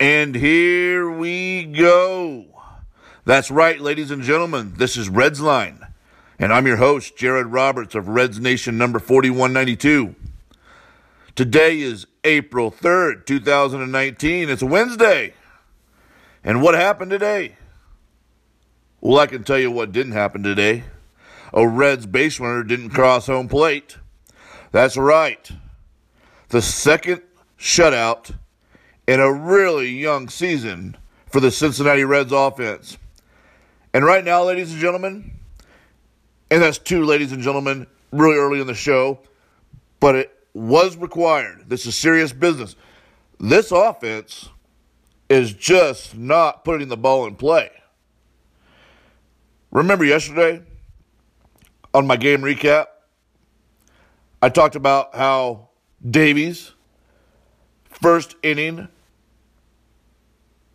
And here we go. That's right, ladies and gentlemen. This is Reds Line. And I'm your host, Jared Roberts of Reds Nation number 4192. Today is April 3rd, 2019. It's a Wednesday. And what happened today? Well, I can tell you what didn't happen today. A Reds base runner didn't cross home plate. That's right. The second shutout in a really young season for the Cincinnati Reds offense. And right now, ladies and gentlemen, and that's two ladies and gentlemen really early in the show, but it was required. This is serious business. This offense is just not putting the ball in play. Remember yesterday on my game recap, I talked about how Davies, first inning,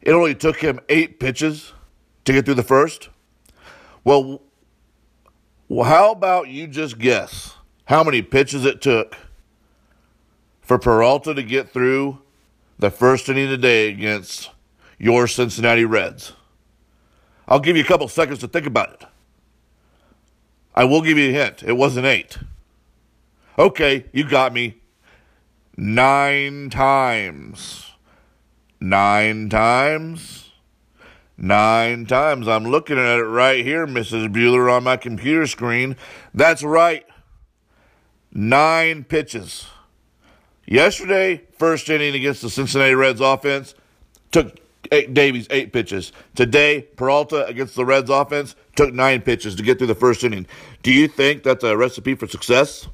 it only took him eight pitches to get through the first. Well, how about you just guess how many pitches it took for Peralta to get through the first inning today against your Cincinnati Reds? I'll give you a couple seconds to think about it. I will give you a hint. It wasn't eight. Okay, you got me. Nine times. Nine times. Nine times. I'm looking at it right here, Mrs. Bueller, on my computer screen. That's right. Nine pitches. Yesterday, first inning against the Cincinnati Reds offense, took eight, Davies eight pitches. Today, Peralta against the Reds offense took nine pitches to get through the first inning. Do you think that's a recipe for success?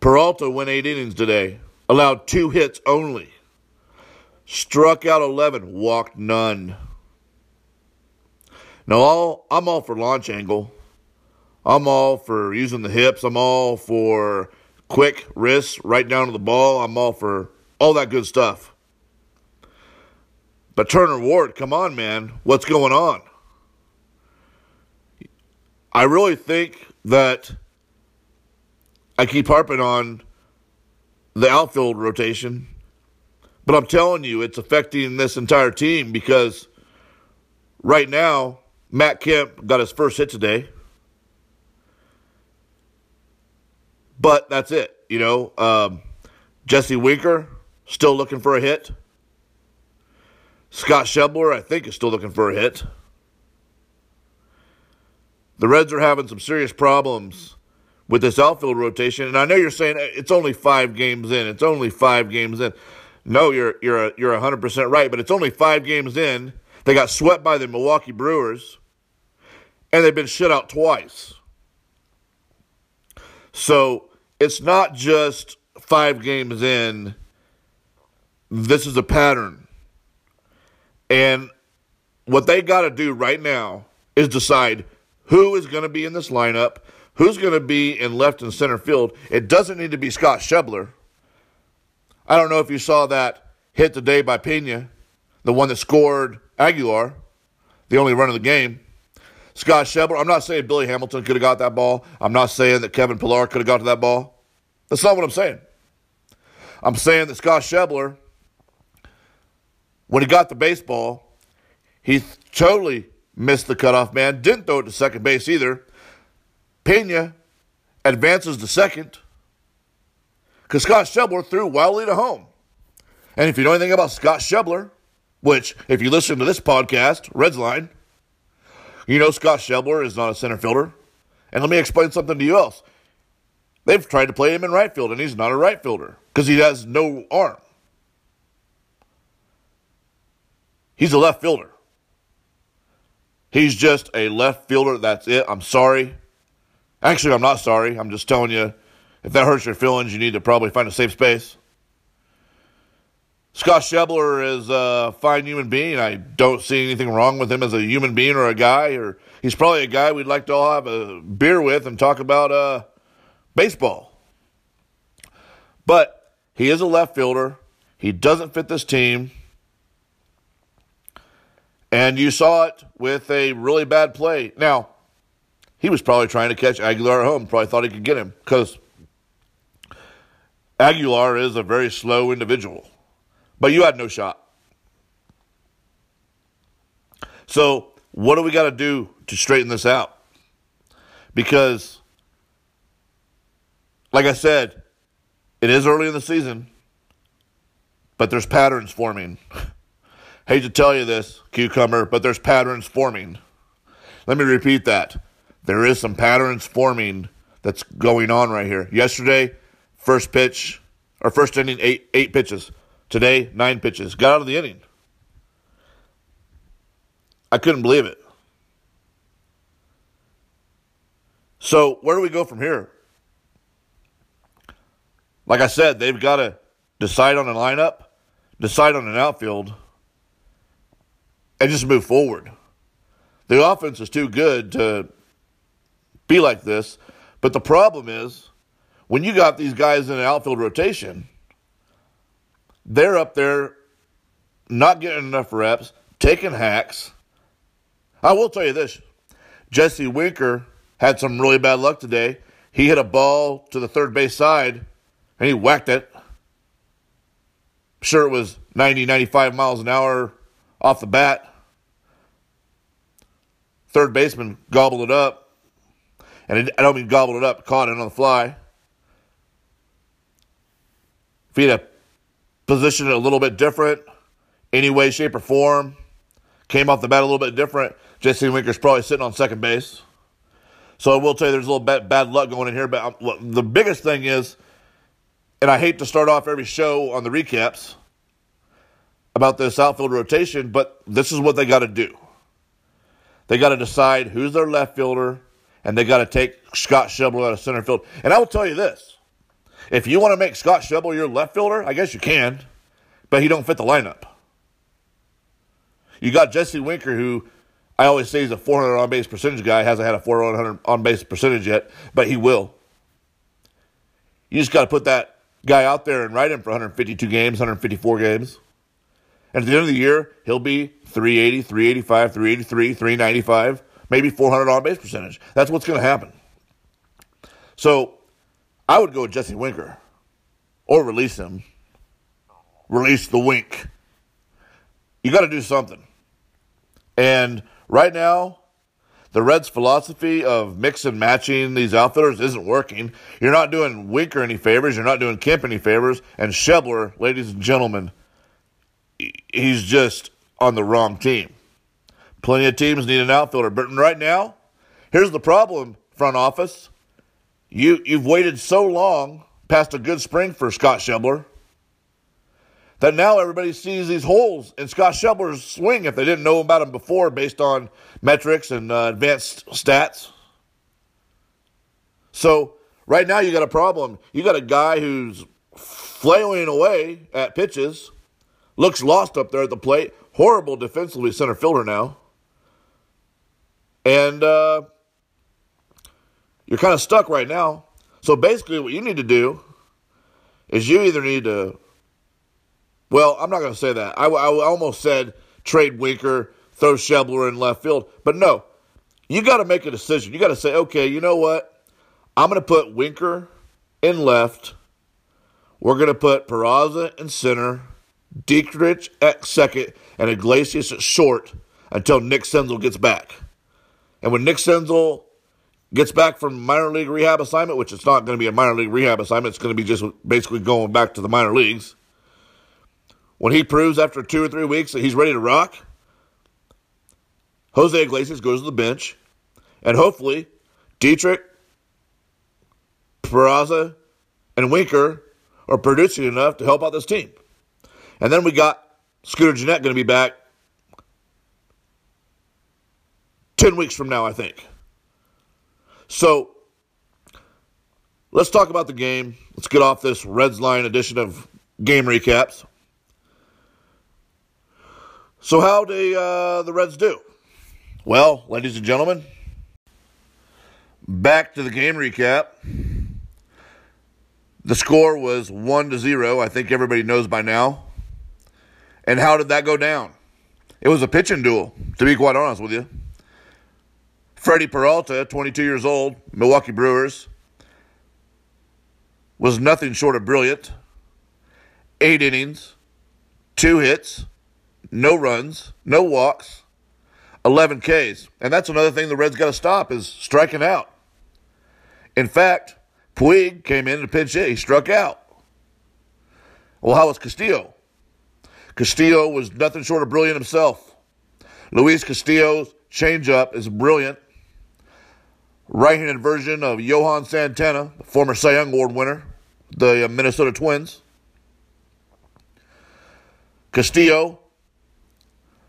Peralta went eight innings today allowed two hits only, struck out 11, walked none. Now, all, I'm all for launch angle. I'm all for using the hips. I'm all for quick wrists right down to the ball. I'm all for all that good stuff. But Turner Ward, come on, man. What's going on? I really think that I keep harping on the outfield rotation. But I'm telling you, it's affecting this entire team because right now, Matt Kemp got his first hit today. But that's it. You know, um, Jesse Winker still looking for a hit. Scott Schebler, I think, is still looking for a hit. The Reds are having some serious problems with this outfield rotation. And I know you're saying uh, it's only five games in. It's only five games in. No, you're you're you're 100% right, but it's only five games in. They got swept by the Milwaukee Brewers, and they've been shut out twice. So it's not just five games in. This is a pattern. And what they got to do right now is decide who is going to be in this lineup Who's going to be in left and center field? It doesn't need to be Scott Schebler. I don't know if you saw that hit today by Pena, the one that scored Aguilar, the only run of the game. Scott Schebler, I'm not saying Billy Hamilton could have got that ball. I'm not saying that Kevin Pillar could have got to that ball. That's not what I'm saying. I'm saying that Scott Schebler, when he got the baseball, he totally missed the cutoff man. Didn't throw it to second base either. Pena advances to second because Scott Schebler threw wildly to home. And if you know anything about Scott Schebler, which if you listen to this podcast, Reds Line, you know Scott Schebler is not a center fielder. And let me explain something to you else. They've tried to play him in right field, and he's not a right fielder because he has no arm. He's a left fielder. He's just a left fielder. That's it. I'm sorry. Actually, I'm not sorry. I'm just telling you, if that hurts your feelings, you need to probably find a safe space. Scott Schebler is a fine human being. I don't see anything wrong with him as a human being or a guy, or he's probably a guy we'd like to all have a beer with and talk about uh, baseball. But he is a left fielder. He doesn't fit this team. And you saw it with a really bad play. Now, he was probably trying to catch Aguilar at home. Probably thought he could get him because Aguilar is a very slow individual. but you had no shot. So, what do we got to do to straighten this out? Because, like I said, it is early in the season, but there's patterns forming. Hate to tell you this, cucumber, but there's patterns forming. Let me repeat that. There is some patterns forming that's going on right here. Yesterday, first pitch or first inning, eight eight pitches. Today, nine pitches. Got out of the inning. I couldn't believe it. So where do we go from here? Like I said, they've got to decide on a lineup, decide on an outfield, and just move forward. The offense is too good to be like this. But the problem is, when you got these guys in an outfield rotation, they're up there not getting enough reps, taking hacks. I will tell you this Jesse Winker had some really bad luck today. He hit a ball to the third base side and he whacked it. Sure, it was 90, 95 miles an hour off the bat. Third baseman gobbled it up. And I don't mean gobbled it up, caught it on the fly. If he had positioned it a little bit different, any way, shape, or form, came off the bat a little bit different, Jesse Winker's probably sitting on second base. So I will tell you there's a little bit bad luck going in here. But I'm, the biggest thing is, and I hate to start off every show on the recaps about this outfield rotation, but this is what they got to do. They got to decide who's their left fielder, and they got to take Scott Schebler out of center field. And I will tell you this: if you want to make Scott Schebler your left fielder, I guess you can, but he don't fit the lineup. You got Jesse Winker, who I always say he's a 400 on base percentage guy. Hasn't had a 400 on base percentage yet, but he will. You just got to put that guy out there and ride him for 152 games, 154 games. And at the end of the year, he'll be 380, 385, 383, 395, maybe 400 on base percentage. That's what's going to happen. So I would go with Jesse Winker or release him. Release the wink. You got to do something. And right now, the Reds' philosophy of mix and matching these outfielders isn't working. You're not doing Winker any favors. You're not doing Kemp any favors. And Schebler, ladies and gentlemen, he's just on the wrong team. Plenty of teams need an outfielder. But right now, here's the problem, front office. You, you've waited so long past a good spring for Scott Schebler that now everybody sees these holes in Scott Schebler's swing if they didn't know about him before based on metrics and uh, advanced stats. So right now you got a problem. You got a guy who's flailing away at pitches – Looks lost up there at the plate. Horrible defensively center fielder now. And uh, you're kind of stuck right now. So basically, what you need to do is you either need to. Well, I'm not going to say that. I, I almost said trade Winker, throw Schebler in left field. But no, you got to make a decision. You got to say, okay, you know what? I'm going to put Winker in left. We're going to put Peraza in center. Dietrich at second, and Iglesias at short until Nick Senzel gets back. And when Nick Senzel gets back from minor league rehab assignment, which it's not going to be a minor league rehab assignment, it's going to be just basically going back to the minor leagues. When he proves after two or three weeks that he's ready to rock, Jose Iglesias goes to the bench, and hopefully Dietrich, Peraza, and Winker are producing enough to help out this team. And then we got Scooter Gennett going to be back 10 weeks from now, I think. So let's talk about the game. Let's get off this Reds line edition of game recaps. So, how did uh, the Reds do? Well, ladies and gentlemen, back to the game recap. The score was 1 to 0. I think everybody knows by now. And how did that go down? It was a pitching duel, to be quite honest with you. Freddie Peralta, 22 years old, Milwaukee Brewers, was nothing short of brilliant. Eight innings, two hits, no runs, no walks, 11 Ks. And that's another thing the Reds got to stop is striking out. In fact, Puig came in to pinch hit. He struck out. Well, how was Castillo? Castillo was nothing short of brilliant himself. Luis Castillo's changeup is brilliant. Right-handed version of Johan Santana, the former Cy Young Award winner, the Minnesota Twins. Castillo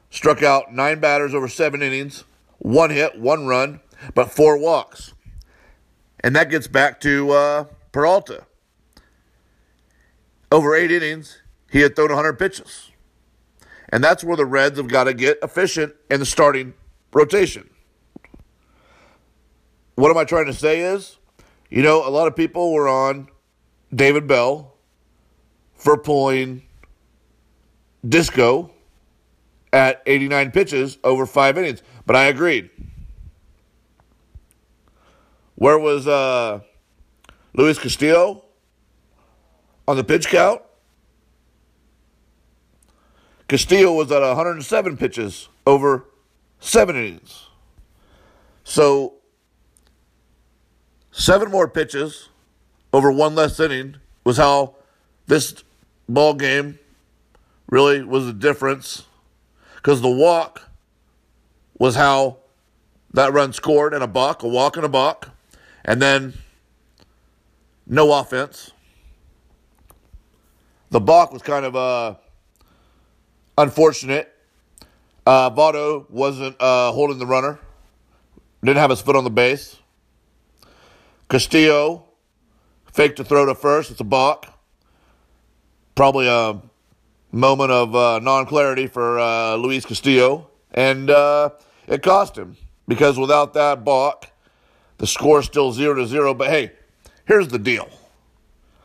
struck out nine batters over seven innings, one hit, one run, but four walks. And that gets back to uh, Peralta. Over eight innings, he had thrown 100 pitches. And that's where the Reds have got to get efficient in the starting rotation. What am I trying to say is, you know, a lot of people were on David Bell for pulling disco at 89 pitches over five innings, but I agreed. Where was uh, Luis Castillo on the pitch count? Castillo was at 107 pitches over seven innings. So, seven more pitches over one less inning was how this ball game really was the difference because the walk was how that run scored and a buck, a walk and a buck, and then no offense. The balk was kind of uh, unfortunate. Uh, Votto wasn't uh, holding the runner, didn't have his foot on the base. Castillo faked to throw to first. It's a balk. Probably a moment of uh, non clarity for uh, Luis Castillo. And uh, it cost him because without that balk, the score is still 0 to 0. But hey, here's the deal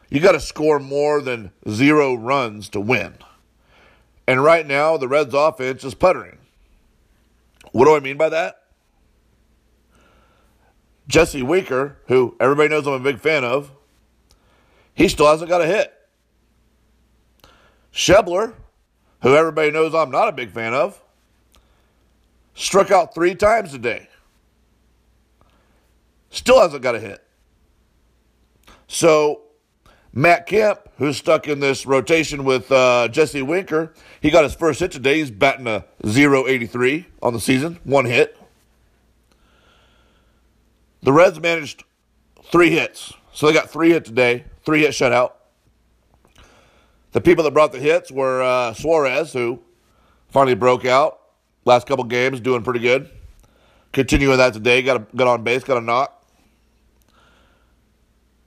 you got to score more than zero runs to win. And right now, the Reds' offense is puttering. What do I mean by that? Jesse Winker, who everybody knows I'm a big fan of, he still hasn't got a hit. Schebler, who everybody knows I'm not a big fan of, struck out three times today. Still hasn't got a hit. So, Matt Kemp, who's stuck in this rotation with uh, Jesse Winker, he got his first hit today. He's batting a 0.83 on the season, one hit. The Reds managed three hits. So they got three hit today, three hit shutout. The people that brought the hits were uh, Suarez, who finally broke out. Last couple games, doing pretty good. Continuing that today, got a, got on base, got a knock.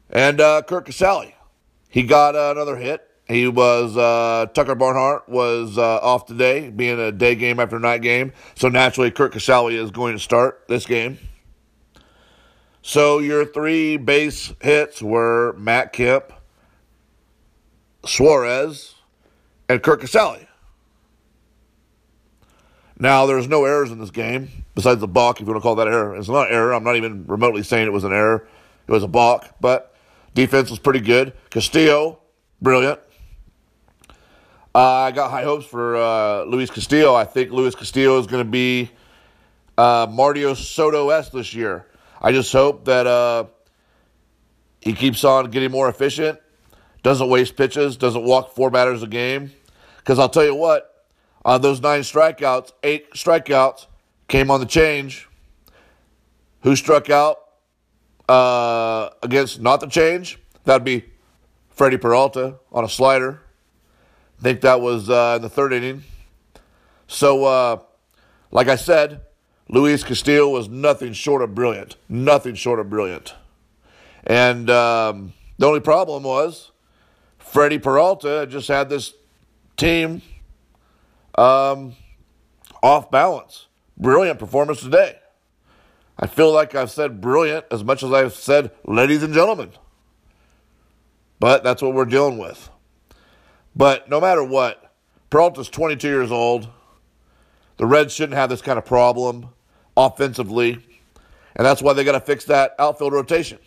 And uh, Curt Casali, he got uh, another hit. He was uh, Tucker Barnhart was uh, off today, being a day game after night game. So naturally, Kirk Casali is going to start this game. So your three base hits were Matt Kemp, Suarez, and Kirk Casali. Now, there's no errors in this game besides the balk, if you want to call that error. It's not an error. I'm not even remotely saying it was an error. It was a balk, but defense was pretty good. Castillo, brilliant. Uh, I got high hopes for uh, Luis Castillo. I think Luis Castillo is going to be uh, Mario Soto S this year. I just hope that uh, he keeps on getting more efficient, doesn't waste pitches, doesn't walk four batters a game. Because I'll tell you what, on those nine strikeouts, eight strikeouts came on the change. Who struck out uh, against not the change? That'd be Freddie Peralta on a slider. I think that was uh, in the third inning. So, uh, like I said, Luis Castillo was nothing short of brilliant. Nothing short of brilliant. And um, the only problem was Freddie Peralta just had this team um, off balance. Brilliant performance today. I feel like I've said brilliant as much as I've said ladies and gentlemen. But that's what we're dealing with. But no matter what, Peralta's 22 years old. The Reds shouldn't have this kind of problem offensively, and that's why they got to fix that outfield rotation.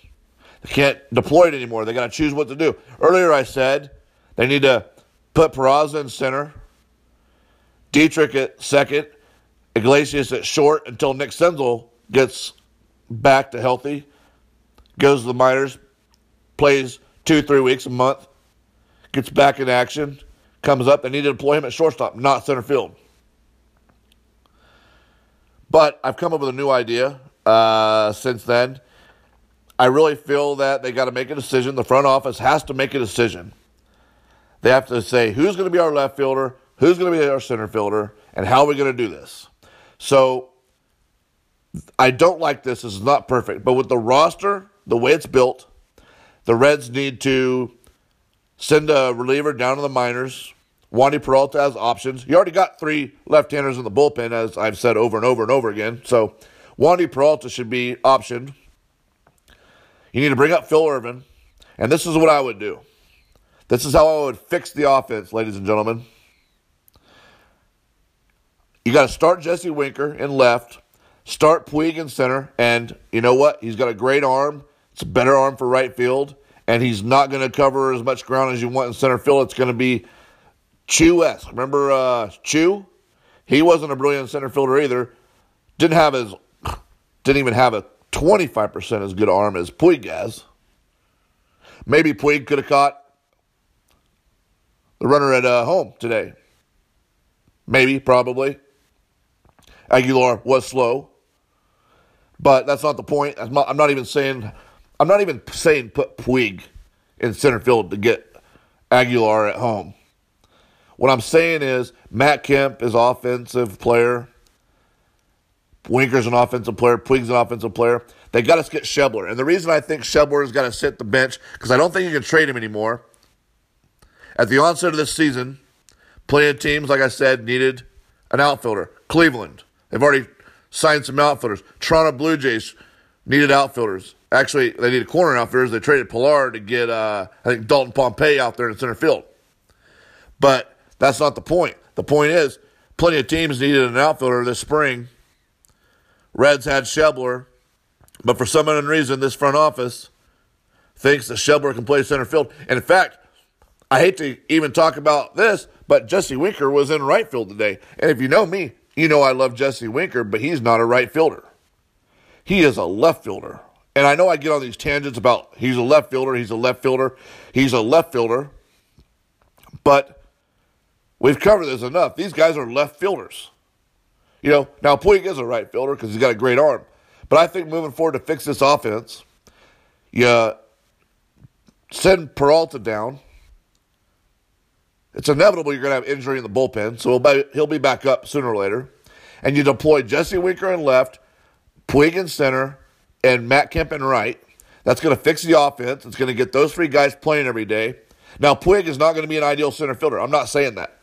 They can't deploy it anymore. They got to choose what to do. Earlier, I said they need to put Peraza in center Dietrich at second, Iglesias at short until Nick Senzel gets back to healthy, goes to the minors, plays two, three weeks, a month, gets back in action, comes up. They need to deploy him at shortstop, not center field. But I've come up with a new idea uh, since then. I really feel that they got to make a decision. The front office has to make a decision. They have to say who's going to be our left fielder, who's going to be our center fielder, and how are we going to do this. So I don't like this. This is not perfect. But with the roster, the way it's built, the Reds need to send a reliever down to the minors. Wandy Peralta has options. You already got three left-handers in the bullpen, as I've said over and over and over again. So Wandy Peralta should be optioned. You need to bring up Phil Ervin, and this is what I would do. This is how I would fix the offense, ladies and gentlemen. You got to start Jesse Winker in left, start Puig in center, and you know what? He's got a great arm. It's a better arm for right field, and he's not going to cover as much ground as you want in center field. It's going to be Choo esque. Remember uh, Choo? He wasn't a brilliant center fielder either. Didn't have his, didn't even have a 25% as good arm as Puig has. Maybe Puig could have caught the runner at uh, home today. Maybe, probably. Aguilar was slow, but that's not the point. I'm not, I'm not even saying, I'm not even saying put Puig in center field to get Aguilar at home. What I'm saying is Matt Kemp is offensive player. Winker's an offensive player. Puig's an offensive player. They got to get Schebler. And the reason I think Schebler's got to sit the bench, because I don't think you can trade him anymore. At the onset of this season, plenty of teams, like I said, needed an outfielder. Cleveland. They've already signed some outfielders. Toronto Blue Jays needed outfielders. Actually, they needed corner outfielders. They traded Pillar to get, uh, I think, Dalton Pompey out there in center field. But that's not the point. The point is, plenty of teams needed an outfielder this spring. Reds had Schebler, but for some unknown reason, this front office thinks that Schebler can play center field. And in fact, I hate to even talk about this, but Jesse Winker was in right field today. And if you know me, you know I love Jesse Winker, but he's not a right fielder. He is a left fielder. And I know I get on these tangents about he's a left fielder, he's a left fielder, he's a left fielder. But We've covered this enough. These guys are left fielders. You know, now Puig is a right fielder because he's got a great arm. But I think moving forward to fix this offense, you send Peralta down. It's inevitable you're going to have injury in the bullpen, so he'll be, he'll be back up sooner or later. And you deploy Jesse Winker in left, Puig in center, and Matt Kemp in right. That's going to fix the offense. It's going to get those three guys playing every day. Now, Puig is not going to be an ideal center fielder. I'm not saying that.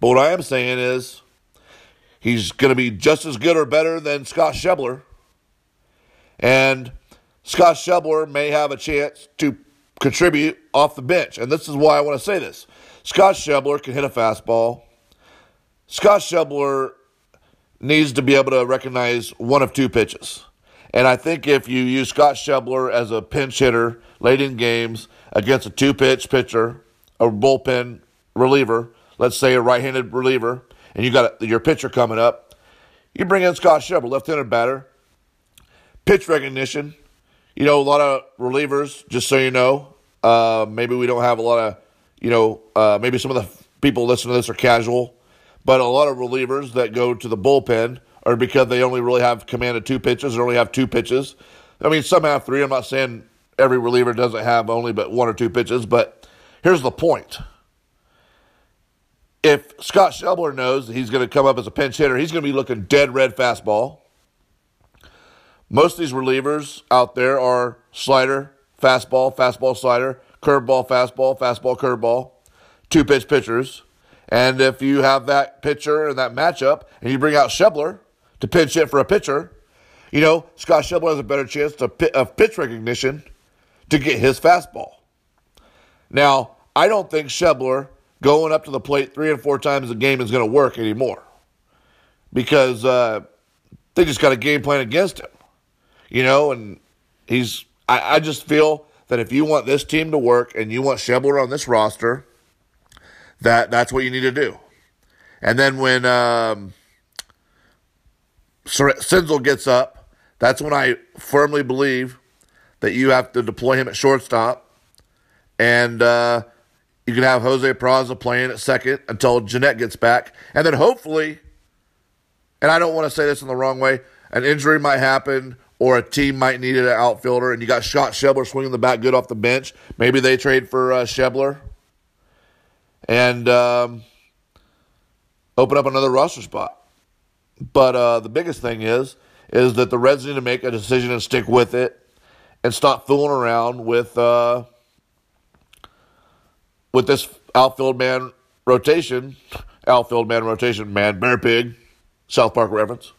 But what I am saying is he's going to be just as good or better than Scott Schebler. And Scott Schebler may have a chance to contribute off the bench. And this is why I want to say this. Scott Schebler can hit a fastball. Scott Schebler needs to be able to recognize one of two pitches. And I think if you use Scott Schebler as a pinch hitter late in games against a two pitch pitcher, a bullpen reliever, let's say a right-handed reliever, and you got your pitcher coming up, you bring in Scott Schebler, left-handed batter. Pitch recognition. You know, a lot of relievers, just so you know, uh, maybe we don't have a lot of, you know, uh, maybe some of the people listening to this are casual, but a lot of relievers that go to the bullpen are because they only really have command of two pitches or only have two pitches. I mean, some have three. I'm not saying every reliever doesn't have only but one or two pitches, but here's the point if Scott Schebler knows that he's going to come up as a pinch hitter, he's going to be looking dead red fastball. Most of these relievers out there are slider, fastball, fastball, slider, curveball, fastball, fastball, curveball, two pitch pitchers. And if you have that pitcher and that matchup, and you bring out Schebler to pinch hit for a pitcher, you know Scott Schebler has a better chance to of pitch recognition to get his fastball. Now, I don't think Schebler going up to the plate three and four times a game is going to work anymore because uh, they just got a game plan against him, you know. And he's, I, I, just feel that if you want this team to work and you want Schebler on this roster, that that's what you need to do. And then when um, Senzel gets up, that's when I firmly believe that you have to deploy him at shortstop. And uh, you can have Jose Peraza playing at second until Gennett gets back. And then hopefully, and I don't want to say this in the wrong way, an injury might happen or a team might need an outfielder and you got Scott Schebler swinging the bat good off the bench. Maybe they trade for uh, Schebler and um, open up another roster spot. But uh, the biggest thing is is that the Reds need to make a decision and stick with it and stop fooling around with uh, with this outfield man rotation, outfield man rotation, man, bear pig, South Park reference.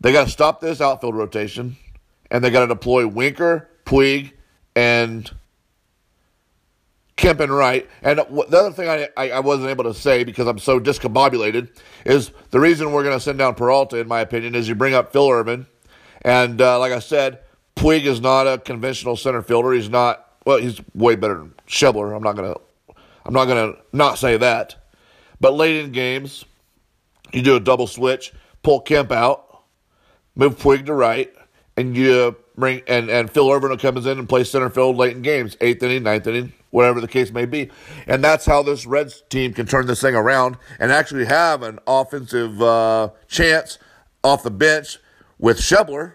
They got to stop this outfield rotation, and they got to deploy Winker, Puig, and Kemp and Wright. And the other thing I, I, I, wasn't able to say because I'm so discombobulated is the reason we're going to send down Peralta, in my opinion, is you bring up Phil Ervin. And uh, like I said, Puig is not a conventional center fielder. He's not, well, he's way better than Schebler. I'm not to, I'm not to not say that. But late in games, you do a double switch, pull Kemp out, move Puig to right, and you bring, and, and Phil Ervin comes in and plays center field late in games, eighth inning, ninth inning, whatever the case may be. And that's how this Reds team can turn this thing around and actually have an offensive uh, chance off the bench with Schebler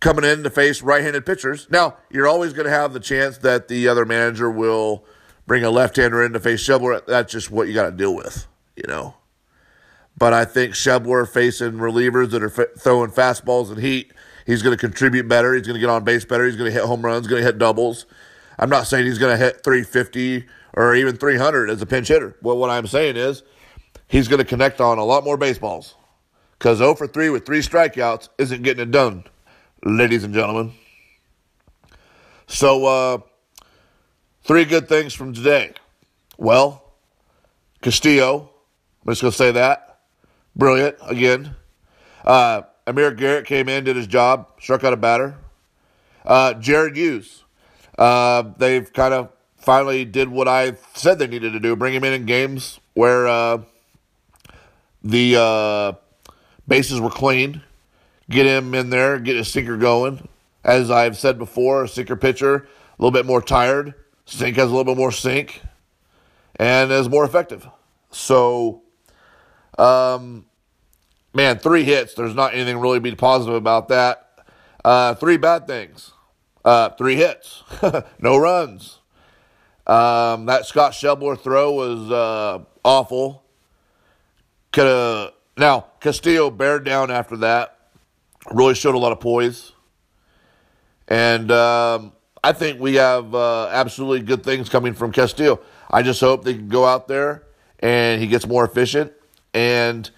coming in to face right-handed pitchers. Now, you're always going to have the chance that the other manager will bring a left-hander in to face Schebler. That's just what you got to deal with, you know. But I think Schebler facing relievers that are f- throwing fastballs and heat, he's going to contribute better. He's going to get on base better. He's going to hit home runs. Going to hit doubles. I'm not saying he's going to hit 350 or even 300 as a pinch hitter. Well, what I'm saying is he's going to connect on a lot more baseballs because 0 for 3 with three strikeouts isn't getting it done, ladies and gentlemen. So, uh, three good things from today. Well, Castillo, I'm just going to say that. Brilliant again. Uh, Amir Garrett came in, did his job, struck out a batter. Uh, Jared Hughes uh, they've kind of finally did what I said they needed to do: bring him in in games where uh, the uh, bases were clean, get him in there, get his sinker going. As I've said before, a sinker pitcher a little bit more tired, sink has a little bit more sink, and is more effective. So, um, man, three hits. There's not anything really to be positive about that. Uh, three bad things. Uh, three hits, no runs. Um, that Scott Schebler throw was uh, awful. Could now Castillo bared down after that. Really showed a lot of poise, and um, I think we have uh, absolutely good things coming from Castillo. I just hope they can go out there and he gets more efficient. And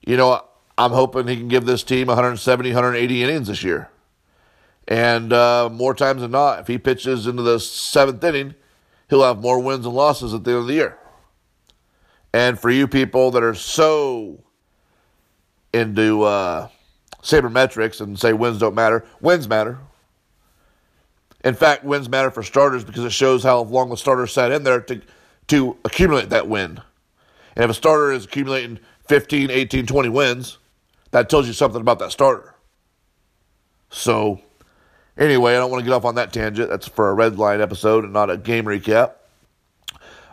you know, I'm hoping he can give this team 170, 180 innings this year. And uh, more times than not, if he pitches into the seventh inning, he'll have more wins and losses at the end of the year. And for you people that are so into uh, sabermetrics and say wins don't matter, wins matter. In fact, wins matter for starters because it shows how long the starter sat in there to, to accumulate that win. And if a starter is accumulating 15, 18, 20 wins, that tells you something about that starter. So Anyway, I don't want to get off on that tangent. That's for a red line episode and not a game recap.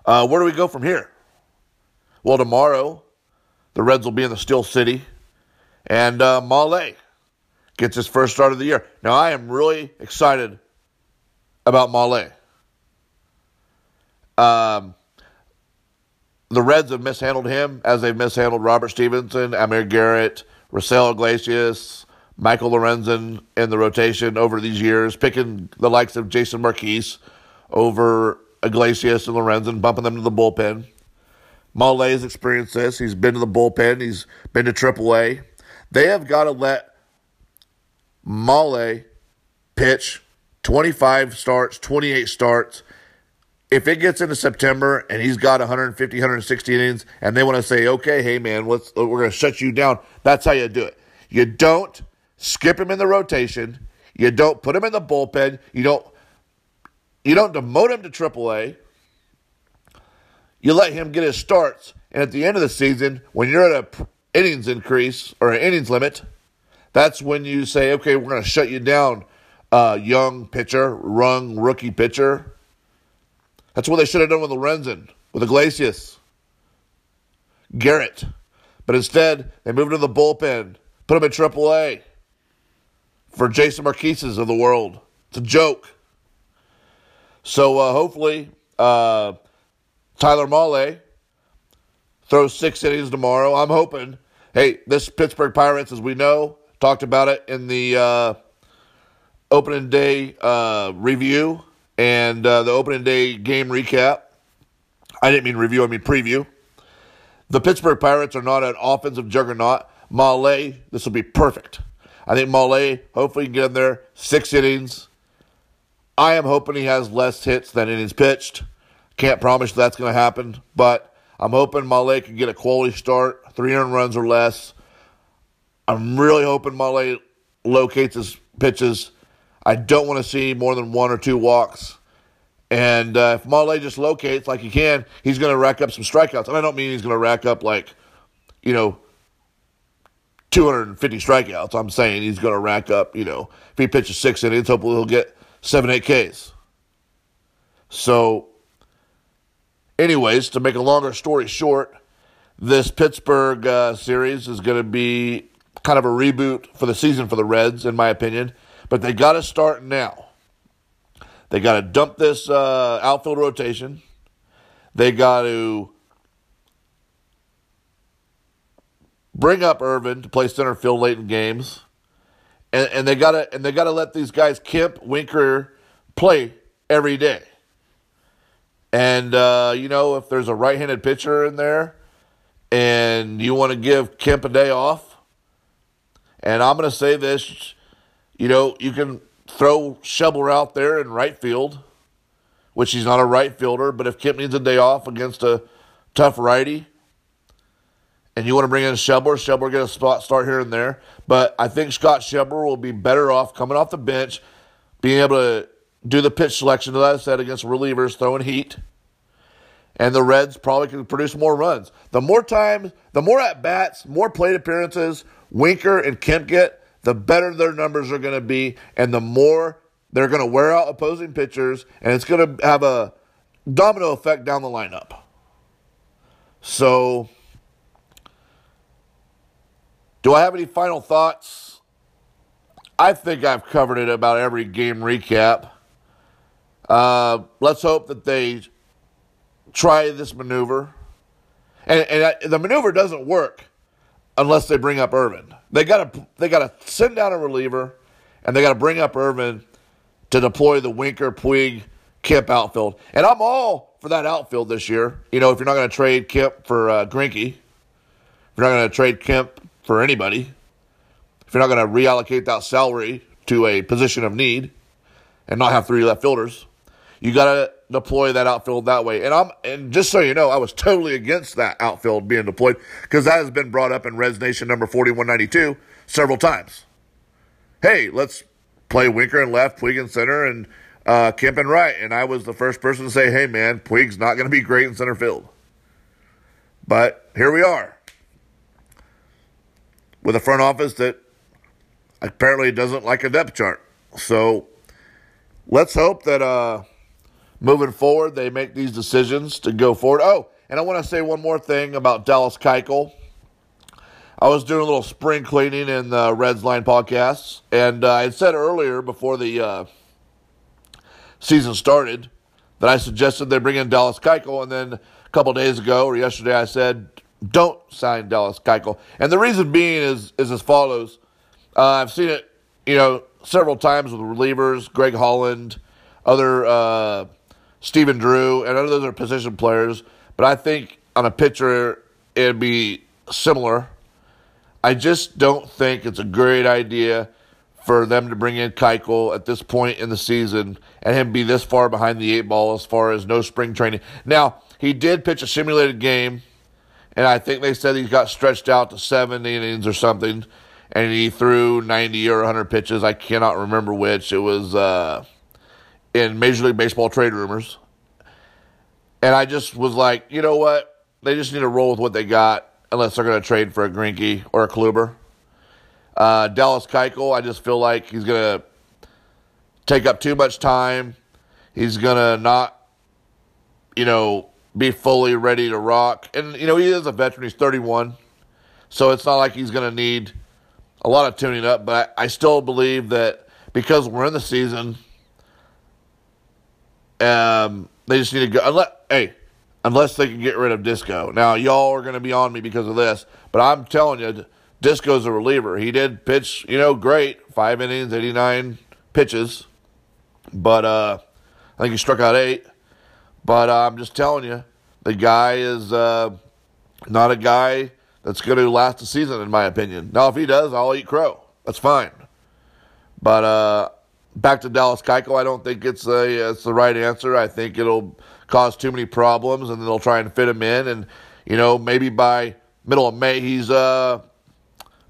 Uh, where do we go from here? Well, tomorrow, the Reds will be in the Steel City, and uh, Mahle gets his first start of the year. Now, I am really excited about Mahle. Um, the Reds have mishandled him as they've mishandled Robert Stephenson, Amir Garrett, Raisel Iglesias, Michael Lorenzen in the rotation over these years, picking the likes of Jason Marquis over Iglesias and Lorenzen, bumping them to the bullpen. Mahle has experienced this. He's been to the bullpen. He's been to AAA. They have got to let Mahle pitch 25 starts, 28 starts. If it gets into September and he's got 150, 160 innings, and they want to say, okay, hey, man, let's, we're going to shut you down, that's how you do it. You don't skip him in the rotation. You don't put him in the bullpen. You don't you don't demote him to AAA. You let him get his starts And at the end of the season, when you're at a innings increase or an innings limit, that's when you say, okay, we're going to shut you down, uh, young pitcher, young rookie pitcher. That's what they should have done with Lorenzen, with Iglesias, Garrett. But instead, they moved him to the bullpen, put him in AAA for Jason Marquises of the world. It's a joke. So uh, hopefully, uh, Tyler Mahle throws six innings tomorrow. I'm hoping. Hey, this Pittsburgh Pirates, as we know, talked about it in the uh, opening day uh, review and uh, the opening day game recap. I didn't mean review, I mean preview. The Pittsburgh Pirates are not an offensive juggernaut. Mahle, this will be perfect. I think Mahle, hopefully, can get in there six innings. I am hoping he has less hits than innings pitched. Can't promise that's going to happen, but I'm hoping Mahle can get a quality start, 300 runs or less. I'm really hoping Mahle locates his pitches. I don't want to see more than one or two walks. And uh, if Mahle just locates like he can, he's going to rack up some strikeouts. And I don't mean he's going to rack up like, you know, 250 strikeouts. I'm saying he's going to rack up, you know, if he pitches six innings, hopefully he'll get seven, eight Ks. So anyways, to make a longer story short, this Pittsburgh uh, series is going to be kind of a reboot for the season for the Reds, in my opinion. But they got to start now. They got to dump this uh, outfield rotation. They got to bring up Ervin to play center field late in games, and, and they got to and they got to let these guys Kemp, Winker play every day. And, uh, you know, if there's a right handed pitcher in there and you want to give Kemp a day off, and I'm going to say this, you know, you can throw Schebler out there in right field, which he's not a right fielder, but if Kemp needs a day off against a tough righty, and you want to bring in Schebler, Schebler get a spot start here and there. But I think Scott Schebler will be better off coming off the bench, being able to do the pitch selection, as I said, against relievers, throwing heat. And the Reds probably can produce more runs. The more times, the more at bats, more plate appearances Winker and Kemp get, the better their numbers are going to be, and the more they're going to wear out opposing pitchers, and it's going to have a domino effect down the lineup. So, do I have any final thoughts? I think I've covered it about every game recap. Uh, let's hope that they try this maneuver. And, and the maneuver doesn't work unless they bring up Ervin. They got to they got to send down a reliever, and they got to bring up Ervin to deploy the Winker, Puig, Kemp outfield. And I'm all for that outfield this year. You know, if you're not going to trade Kemp for uh, Greinke, if you're not going to trade Kemp for anybody, if you're not going to reallocate that salary to a position of need, and not have three left fielders, you got to deploy that outfield that way. And I'm and just so you know, I was totally against that outfield being deployed because that has been brought up in Reds Nation number 4192 several times. Hey, let's play Winker and left, Puig in center, and uh, Kemp and right. And I was the first person to say, hey, man, Puig's not going to be great in center field. But here we are with a front office that apparently doesn't like a depth chart. So let's hope that uh, moving forward, they make these decisions to go forward. Oh, and I want to say one more thing about Dallas Keuchel. I was doing a little spring cleaning in the Reds Line podcasts, and uh, I had said earlier before the uh, season started that I suggested they bring in Dallas Keuchel, and then a couple days ago or yesterday I said don't sign Dallas Keuchel, and the reason being is is as follows. Uh, I've seen it, you know, several times with relievers, Greg Holland, other uh, Stephen Drew, and other are position players, but I think on a pitcher it'd be similar. I just don't think it's a great idea for them to bring in Keuchel at this point in the season and him be this far behind the eight ball as far as no spring training. Now, he did pitch a simulated game, and I think they said he got stretched out to seven innings or something, and he threw 90 or 100 pitches. I cannot remember which. It was. Uh, in Major League Baseball trade rumors. And I just was like, you know what? they just need to roll with what they got, unless they're going to trade for a Greinke or a Kluber. Uh, Dallas Keuchel, I just feel like he's going to take up too much time. He's going to not, you know, be fully ready to rock. And, you know, he is a veteran. He's 31. So it's not like he's going to need a lot of tuning up. But I, I still believe that because we're in the season, um, they just need to go. Unless, hey, unless they can get rid of Disco. Now, y'all are going to be on me because of this, but I'm telling you, Disco's a reliever. He did pitch, you know, great. Five innings, 89 pitches. But uh, I think he struck out eight. But uh, I'm just telling you, the guy is uh, not a guy that's going to last a season, in my opinion. Now, if he does, I'll eat crow. That's fine. But uh, back to Dallas Keuchel, I don't think it's a it's the right answer. I think it'll cause too many problems, and they'll try and fit him in. And you know, maybe by middle of May, he's uh,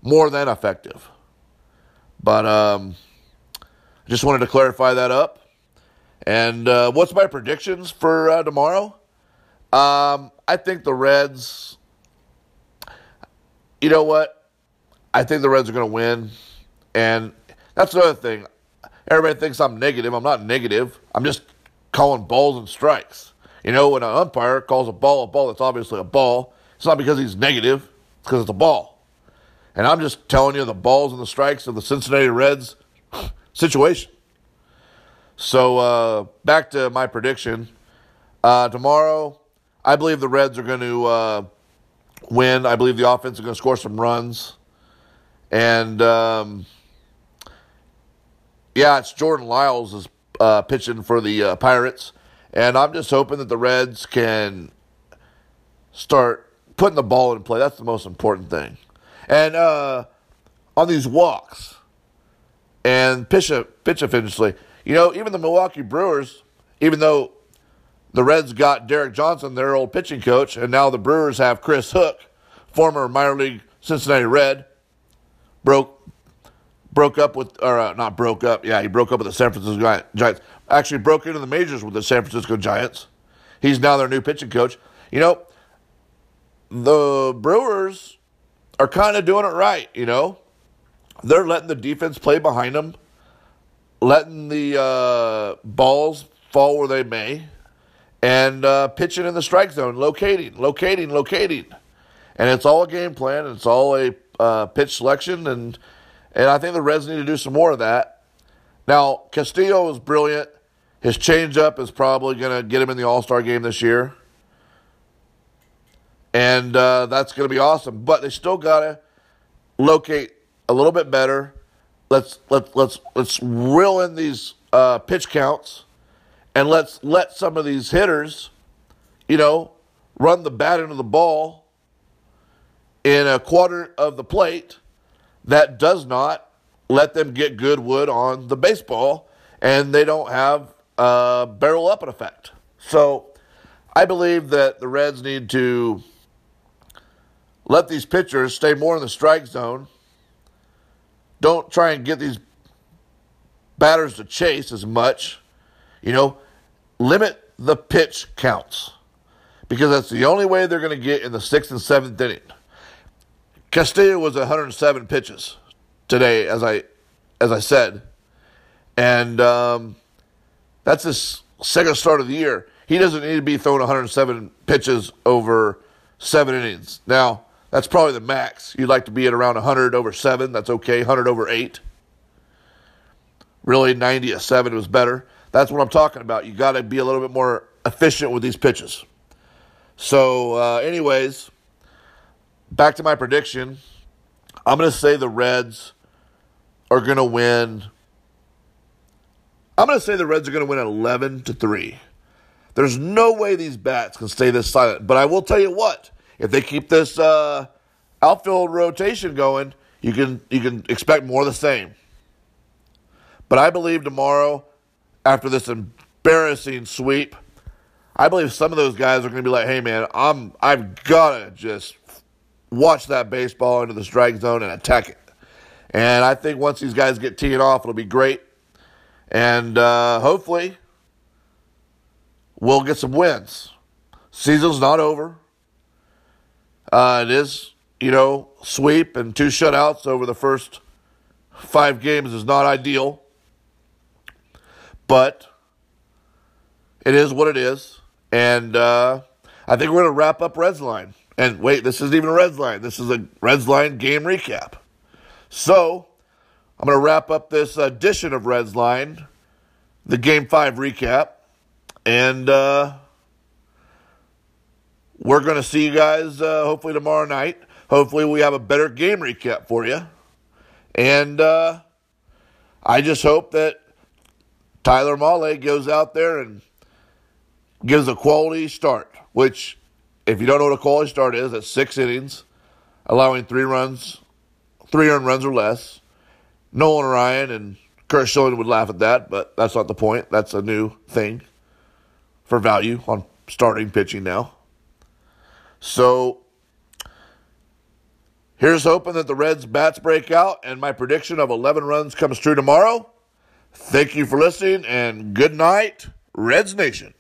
more than effective. But um, I just wanted to clarify that up. And uh, what's my predictions for uh, tomorrow? Um, I think the Reds. You know what? I think the Reds are going to win, and that's another thing. Everybody thinks I'm negative. I'm not negative. I'm just calling balls and strikes. You know, when an umpire calls a ball a ball, that's obviously a ball. It's not because he's negative, it's because it's a ball. And I'm just telling you the balls and the strikes of the Cincinnati Reds situation. So uh, back to my prediction. Uh, tomorrow, I believe the Reds are going to uh, win. I believe the offense is going to score some runs. And um, yeah, it's Jordan Lyles is uh, pitching for the uh, Pirates. And I'm just hoping that the Reds can start putting the ball in play. That's the most important thing. And uh, on these walks and pitch, pitch efficiently, you know, even the Milwaukee Brewers, even though the Reds got Derek Johnson, their old pitching coach, and now the Brewers have Chris Hook, former minor league Cincinnati Red, broke broke up with, or uh, not broke up, yeah, he broke up with the San Francisco Giants actually broke into the majors with the San Francisco Giants. He's now their new pitching coach. You know, the Brewers are kind of doing it right, you know. They're letting the defense play behind them, letting the uh, balls fall where they may, and uh, pitching in the strike zone, locating, locating, locating. And it's all a game plan, it's all a uh, pitch selection, and and I think the Reds need to do some more of that. Now, Castillo is brilliant. His changeup is probably going to get him in the All Star game this year. And uh, that's going to be awesome. But they still got to locate a little bit better. Let's let's let's let's reel in these uh, pitch counts, and let's let some of these hitters, you know, run the bat into the ball in a quarter of the plate. That does not let them get good wood on the baseball, and they don't have a barrel up effect. So I believe that the Reds need to let these pitchers stay more in the strike zone. Don't try and get these batters to chase as much. You know, limit the pitch counts because that's the only way they're going to get in the sixth and seventh inning. Castillo was 107 pitches today, as I as I said, and um, that's his second start of the year. He doesn't need to be throwing 107 pitches over seven innings. Now, that's probably the max. You'd like to be at around 100 over seven. That's okay. 100 over eight. Really, 90 at seven was better. That's what I'm talking about. You got to be a little bit more efficient with these pitches. So, uh, anyways, back to my prediction. I'm going to say the Reds are going to win I'm going to say the Reds are going to win 11 to 3. There's no way these bats can stay this silent. But I will tell you what, if they keep this uh, outfield rotation going, you can you can expect more of the same. But I believe tomorrow, after this embarrassing sweep, I believe some of those guys are going to be like, "Hey, man, I'm I've got to just watch that baseball into the strike zone and attack it." And I think once these guys get teeing off, it'll be great. And uh, hopefully, we'll get some wins. Season's not over. Uh, it is, you know, sweep and two shutouts over the first five games is not ideal, but it is what it is. And uh, I think we're going to wrap up Reds line. And wait, this isn't even a Reds line. This is a Reds line game recap. So I'm going to wrap up this edition of Reds line, the game five recap. And uh, we're going to see you guys uh, hopefully tomorrow night. Hopefully, we have a better game recap for you. And uh, I just hope that Tyler Mahle goes out there and gives a quality start, which, if you don't know what a quality start is, that's six innings, allowing three runs, three earned runs or less. Nolan Ryan and Curt Schilling would laugh at that, but that's not the point. That's a new thing for value on starting pitching now. So here's hoping that the Reds bats break out and my prediction of 11 runs comes true tomorrow. Thank you for listening and good night, Reds Nation.